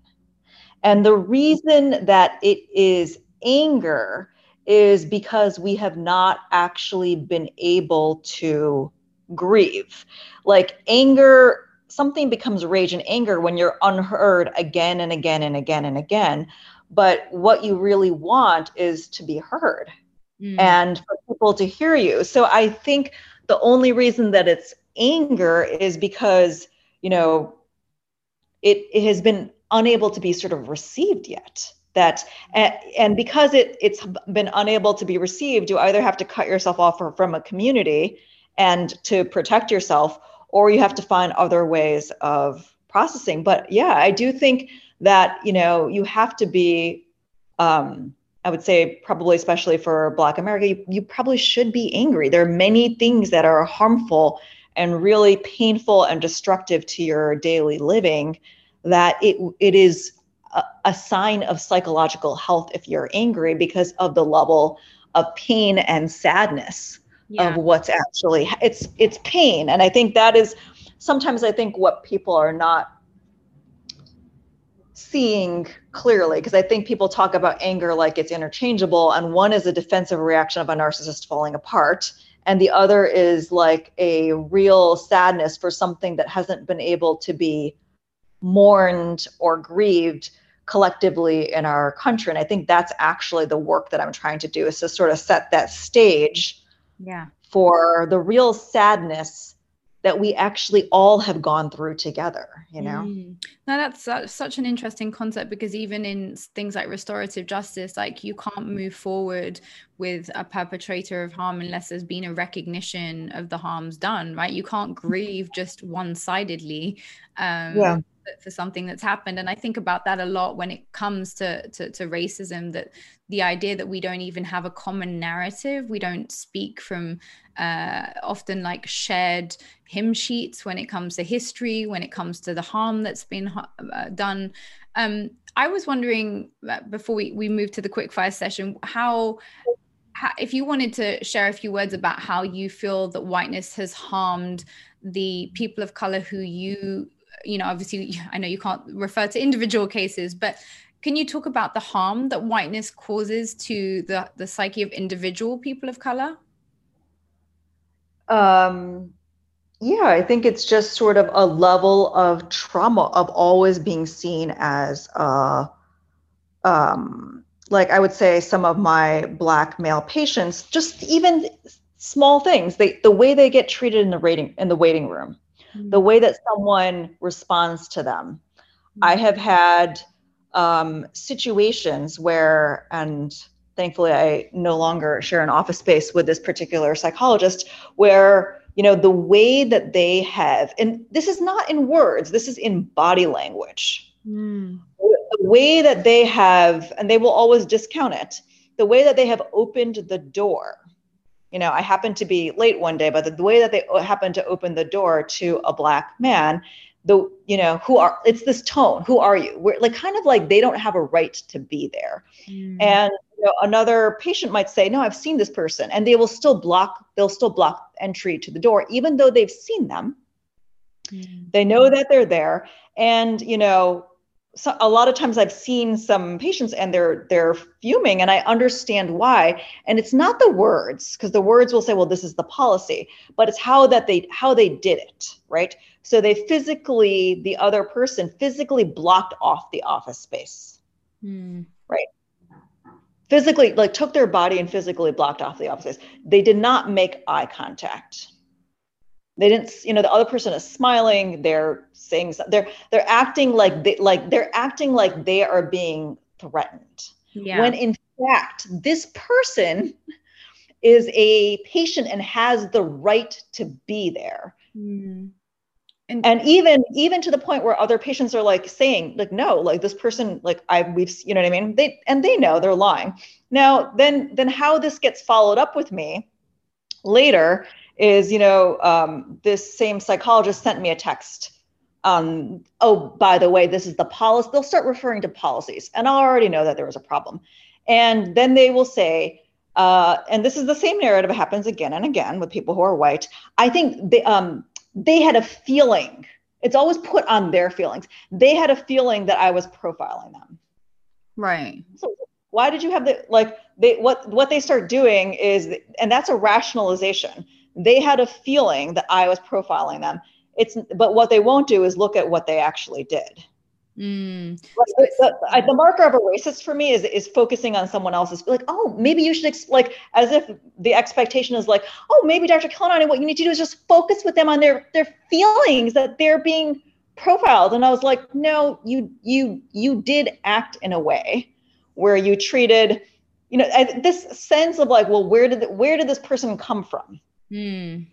And the reason that it is anger is because we have not actually been able to grieve. Like anger, something becomes rage and anger when you're unheard again and again and again and again. But what you really want is to be heard mm. and for people to hear you. So I think the only reason that it's anger is because you know it, it has been unable to be sort of received yet that and, because it it's been unable to be received you either have to cut yourself off from a community and to protect yourself or you have to find other ways of processing. But yeah i do think that you know you have to be um, i would say probably especially for black america you, you probably should be angry. There are many things that are harmful and really painful and destructive to your daily living that it it is a, a sign of psychological health if you're angry because of the level of pain and sadness yeah. of what's actually it's it's pain and i think that is sometimes i think what people are not seeing clearly because i think people talk about anger like it's interchangeable and one is a defensive reaction of a narcissist falling apart and the other is like a real sadness for something that hasn't been able to be mourned or grieved collectively in our country. And i think that's actually the work that i'm trying to do is to sort of set that stage yeah. for the real sadness that we actually all have gone through together you know? Mm. now that's uh, such an interesting concept because even in things like restorative justice like you can't move forward with a perpetrator of harm unless there's been a recognition of the harms done right? You can't grieve just one-sidedly um, yeah for something that's happened. And i think about that a lot when it comes to, to, to racism that the idea that we don't even have a common narrative we don't speak from uh, often like shared hymn sheets when it comes to history when it comes to the harm that's been uh, done. Um, I was wondering uh, before we, we move to the quick fire session, how, if you wanted to share a few words about how you feel that whiteness has harmed the people of color who you, you know, obviously, I know you can't refer to individual cases, but can you talk about the harm that whiteness causes to the, the psyche of individual people of color? Um, yeah, I think it's just sort of a level of trauma of always being seen as uh, um, like I would say some of my black male patients, just even small things, they the way they get treated in the rating in the waiting room, mm-hmm. the way that someone responds to them. Mm-hmm. I have had um, situations where, and thankfully I no longer share an office space with this particular psychologist, where you know the way that they have and this is not in words this is in body language mm. the way that they have and they will always discount it the way that they have opened the door you know i happened to be late one day but the, way that they happened to open the door to a black man the you know who are it's this tone who are you we're like kind of like they don't have a right to be there mm. and you know, another patient might say, "No, I've seen this person," and they will still block. They'll still block entry to the door, even though they've seen them. Mm-hmm. They know that they're there, and you know, so a lot of times I've seen some patients and they're they're fuming, and I understand why. And it's not the words, because the words will say, "Well, this is the policy," but it's how that they how they did it, right? So they physically, the other person physically blocked off the office space, mm. right? physically like took their body and physically blocked off the offices they did not make eye contact they didn't you know the other person is smiling they're saying they're they're acting like they like they're acting like they are being threatened yeah. when in fact this person is a patient and has the right to be there mm. And, and even even to the point where other patients are like saying like no like this person like i we've you know what i mean they and they know they're lying now then then how this gets followed up with me later is you know um, this same psychologist sent me a text um, oh by the way this is the policy they'll start referring to policies and i already know that there was a problem. And then they will say uh, and this is the same narrative happens again and again with people who are white. I think they, um, they had a feeling it's always put on their feelings they had a feeling that i was profiling them. Right. So why did you have the like they what what they start doing is and that's a rationalization they had a feeling that i was profiling them it's but what they won't do is look at what they actually did Mm. the, the, the, marker of a racist for me is is focusing on someone else's like oh maybe you should ex- like as if the expectation is like oh maybe Dr. Khilanani what you need to do is just focus with them on their their feelings that they're being profiled and I was like no you you you did act in a way where you treated you know I, this sense of like well where did the, where did this person come from mm.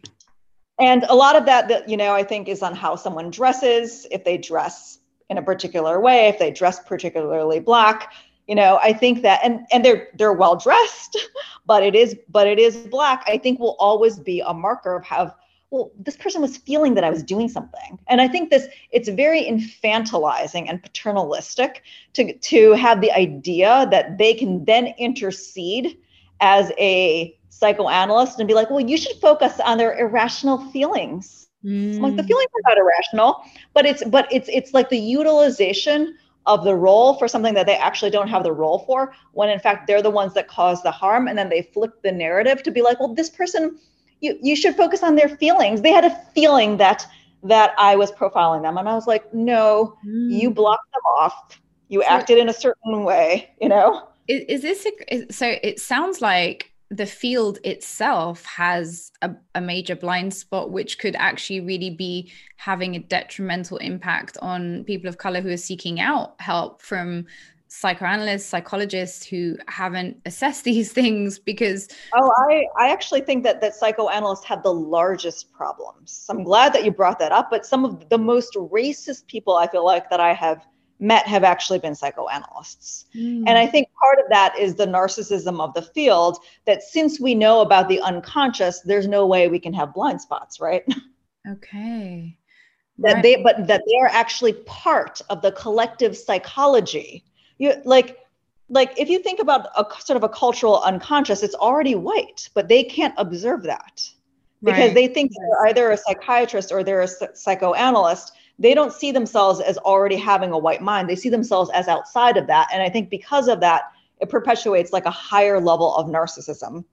and a lot of that that you know I think is on how someone dresses if they dress in a particular way, if they dress particularly black, you know, I think that and and they're they're well dressed, but it is but it is black. I think will always be a marker of how well this person was feeling that I was doing something. And I think this it's very infantilizing and paternalistic to to have the idea that they can then intercede as a psychoanalyst and be like, well, you should focus on their irrational feelings Mm. Like the mm. feelings are not irrational, but it's but it's it's like the utilization of the role for something that they actually don't have the role for, when in fact they're the ones that cause the harm, and then they flip the narrative to be like, well, this person, you you should focus on their feelings. They had a feeling that that I was profiling them, and I was like, no, mm. you blocked them off. You so, acted in a certain way, you know. Is, is this a, is, so? It sounds like the field itself has a, a, major blind spot, which could actually really be having a detrimental impact on people of color who are seeking out help from psychoanalysts, psychologists who haven't assessed these things because oh I, I actually think that that psychoanalysts have the largest problems. I'm glad that you brought that up, but some of the most racist people I feel like that I have met have actually been psychoanalysts. Mm. And I think part of that is the narcissism of the field that since we know about the unconscious, there's no way we can have blind spots, right? Okay. that right. they but that they are actually part of the collective psychology you like like if you think about a sort of a cultural unconscious it's already white but they can't observe that because right. they think they're either a psychiatrist or they're a psychoanalyst they don't see themselves as already having a white mind. They see themselves as outside of that. And i think because of that it perpetuates like a higher level of narcissism.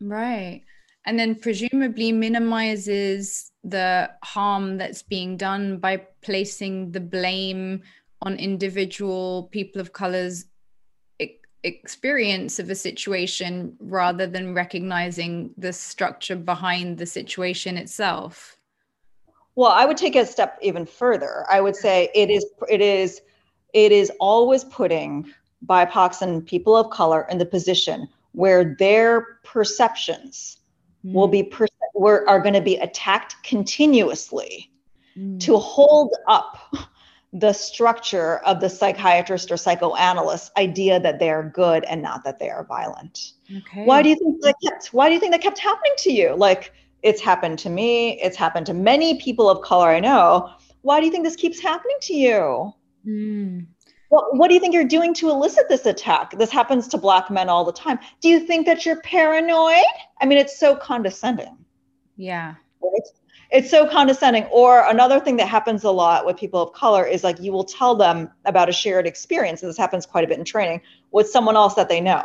Right. And then presumably minimizes the harm that's being done by placing the blame on individual people of colors experience of a situation rather than recognizing the structure behind the situation itself well i would take a step even further i would say it is it is it is always putting bipocs and people of color in the position where their perceptions mm. will be per- were, are going to be attacked continuously mm. to hold up the structure of the psychiatrist or psychoanalyst idea that they're good and not that they are violent. Okay. Why do you think that kept why do you think that kept happening to you? Like it's happened to me, it's happened to many people of color I know. Why do you think this keeps happening to you? Mm. Well, what do you think you're doing to elicit this attack? This happens to black men all the time. Do you think that you're paranoid? I mean, it's so condescending. Yeah. Right? It's so condescending. Or another thing that happens a lot with people of color is like you will tell them about a shared experience, and this happens quite a bit in training, with someone else that they know.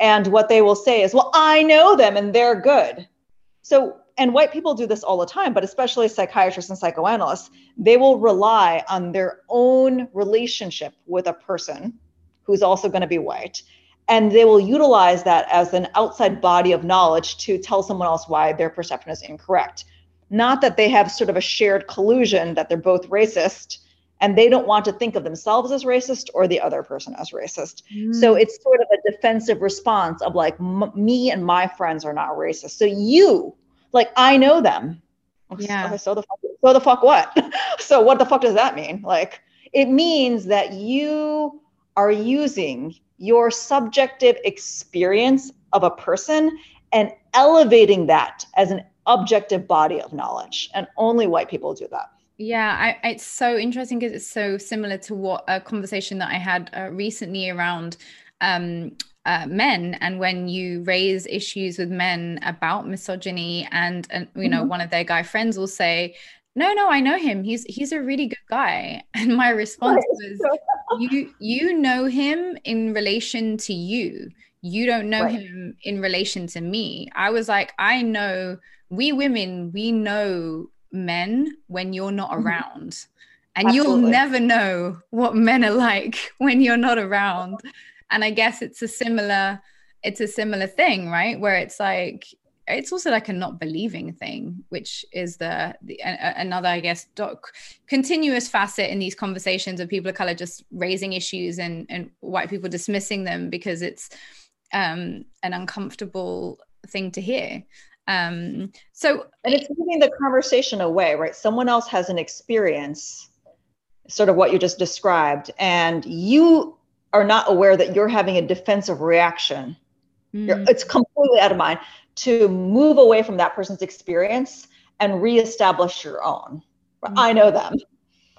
And what they will say is, well, I know them and they're good. So and white people do this all the time, but especially psychiatrists and psychoanalysts, they will rely on their own relationship with a person who's also going to be white. And they will utilize that as an outside body of knowledge to tell someone else why their perception is incorrect. Not that they have sort of a shared collusion that they're both racist and they don't want to think of themselves as racist or the other person as racist. Mm. So it's sort of a defensive response of like, me and my friends are not racist. So you like I know them. Yeah. So the fuck, so the fuck what? so what the fuck does that mean? Like it means that you are using your subjective experience of a person and elevating that as an objective body of knowledge. And only white people do that. Yeah, I, it's so interesting because it's so similar to what a conversation that I had uh, recently around um, uh, men and when you raise issues with men about misogyny and, and you know mm-hmm. one of their guy friends will say no no i know him he's he's a really good guy and my response was you you know him in relation to you you don't know right. him in relation to me i was like i know we women we know men when you're not mm-hmm. around and Absolutely. you'll never know what men are like when you're not around and i guess it's a similar it's a similar thing right? Where it's like it's also like a not believing thing which is the, the another i guess doc, continuous facet in these conversations of people of color just raising issues and and white people dismissing them because it's um an uncomfortable thing to hear. Um so and it's moving the conversation away right? Someone else has an experience sort of what you just described and you are not aware that you're having a defensive reaction. Mm. It's completely out of mind to move away from that person's experience and reestablish your own. Mm. I know them.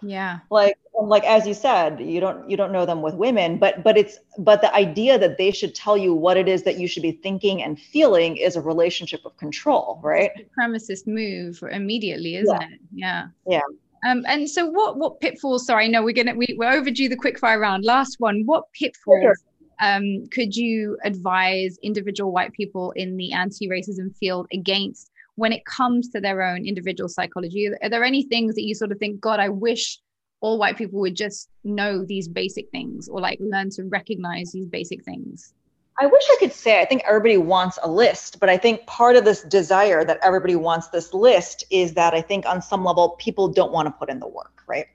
Yeah. Like like as you said, you don't you don't know them with women, but but it's but the idea that they should tell you what it is that you should be thinking and feeling is a relationship of control, right? Supremacist move immediately, isn't yeah. it? Yeah. Yeah. Um, and so, what what pitfalls? Sorry, no, we're gonna we, we're overdue the quickfire round. Last one. What pitfalls sure. um, could you advise individual white people in the anti-racism field against when it comes to their own individual psychology? Are there any things that you sort of think, God, I wish all white people would just know these basic things or like learn to recognize these basic things? I wish I could say I think everybody wants a list, but I think part of this desire that everybody wants this list is that I think on some level people don't want to put in the work, right?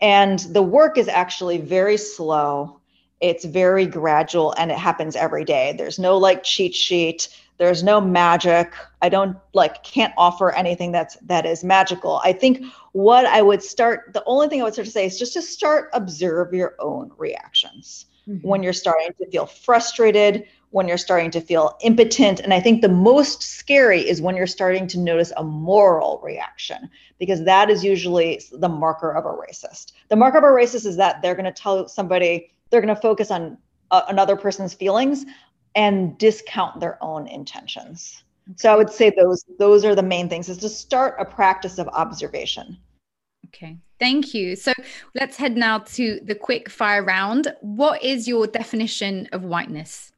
And the work is actually very slow. It's very gradual and it happens every day. There's no like cheat sheet. There's no magic. I don't like can't offer anything that's that is magical. I think what I would start the only thing I would start to say is just to start observe your own reactions mm-hmm. when you're starting to feel frustrated, when you're starting to feel impotent. And I think the most scary is when you're starting to notice a moral reaction, because that is usually the marker of a racist. The marker of a racist is that they're going to tell somebody, they're going to focus on uh, another person's feelings and discount their own intentions. So I would say those those are the main things is to start a practice of observation. Okay. Thank you. So let's head now to the quick fire round. What is your definition of whiteness?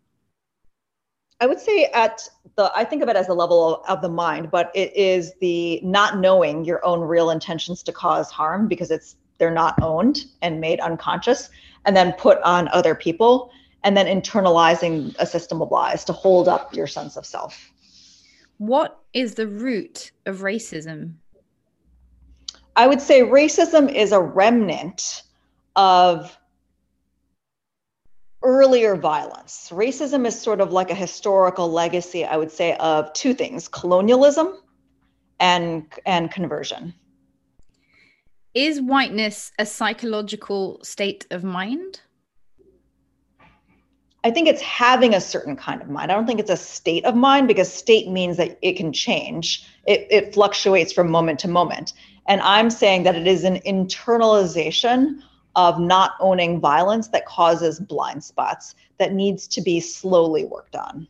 I would say at the, I think of it as the level of, of the mind, but it is the not knowing your own real intentions to cause harm because it's they're not owned and made unconscious and then put on other people and then internalizing a system of lies to hold up your sense of self. What is the root of racism? I would say racism is a remnant of earlier violence. Racism is sort of like a historical legacy, I would say, of two things colonialism and, and conversion. Is whiteness a psychological state of mind? I think it's having a certain kind of mind. I don't think it's a state of mind because state means that it can change. It, it fluctuates from moment to moment. And I'm saying that it is an internalization of not owning violence that causes blind spots that needs to be slowly worked on.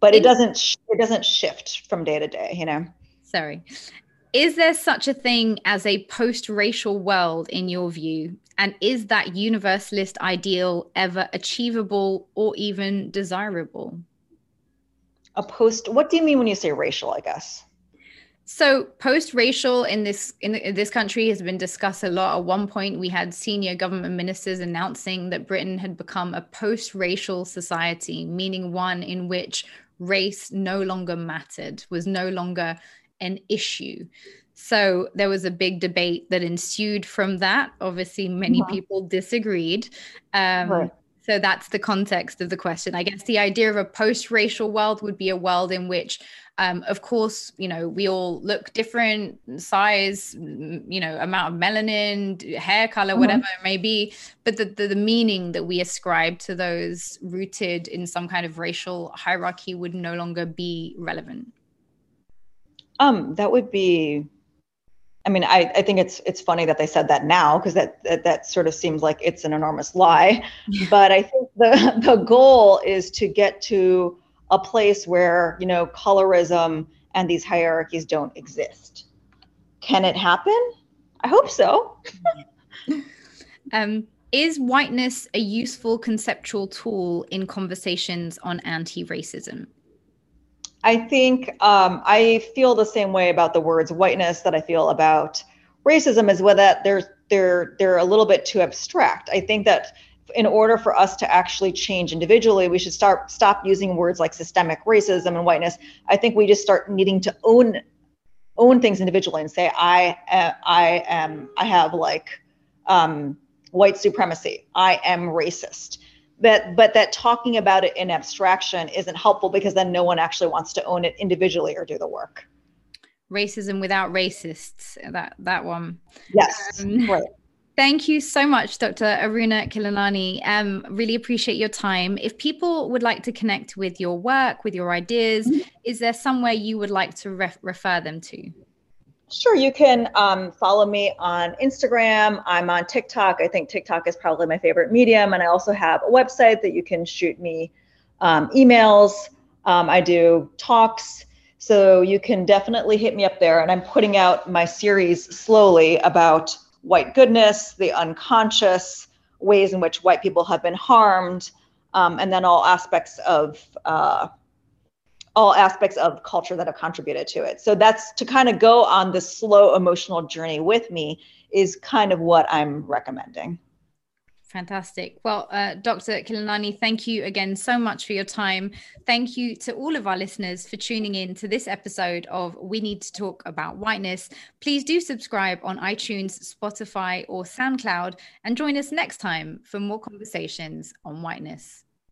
But it doesn't it doesn't shift from day to day you know? Sorry. Is there such a thing as a post-racial world in your view? And is that universalist ideal ever achievable or even desirable? A post what do you mean when you say racial i guess so post-racial in this in, in, this country has been discussed a lot. At one point, we had senior government ministers announcing that Britain had become a post-racial society, meaning one in which race no longer mattered, was no longer an issue. So there was a big debate that ensued from that. Obviously, many yeah. people disagreed. Um, right. So that's the context of the question. I guess the idea of a post racial world would be a world in which um, of course, you know, we all look different, size, you know, amount of melanin, hair color, mm-hmm. whatever it may be. But the, the, the meaning that we ascribe to those rooted in some kind of racial hierarchy would no longer be relevant. Um, that would be I mean, I, I think it's it's funny that they said that now because that, that, that sort of seems like it's an enormous lie. but I think the the goal is to get to a place where you know colorism and these hierarchies don't exist. Can it happen? I hope so. Um, is whiteness a useful conceptual tool in conversations on anti-racism? I think um, i feel the same way about the words whiteness that i feel about racism is whether that they're they're they're a little bit too abstract. I think that in order for us to actually change individually, we should start stop using words like systemic racism and whiteness. I think we just start needing to own own things individually and say, I uh, I am I have like um, white supremacy. I am racist. But but that talking about it in abstraction isn't helpful because then no one actually wants to own it individually or do the work. Racism without racists. That that one. Yes. Um, right. Thank you so much, Dr. Aruna Khilanani. Um, really appreciate your time. If people would like to connect with your work, with your ideas, mm-hmm. is there somewhere you would like to ref- refer them to? Sure, you can um, follow me on Instagram. I'm on TikTok. I think TikTok is probably my favorite medium. And I also have a website that you can shoot me um, emails. Um, I do talks. So you can definitely hit me up there. And I'm putting out my series slowly about white goodness, the unconscious, ways in which white people have been harmed, um, and then all aspects of uh, all aspects of culture that have contributed to it. So that's to kind of go on this slow emotional journey with me is kind of what I'm recommending. Fantastic. Well, uh, Dr. Khilanani, thank you again so much for your time. Thank you to all of our listeners for tuning in to this episode of We Need to Talk About Whiteness. Please do subscribe on iTunes, Spotify, or SoundCloud, and join us next time for more conversations on whiteness.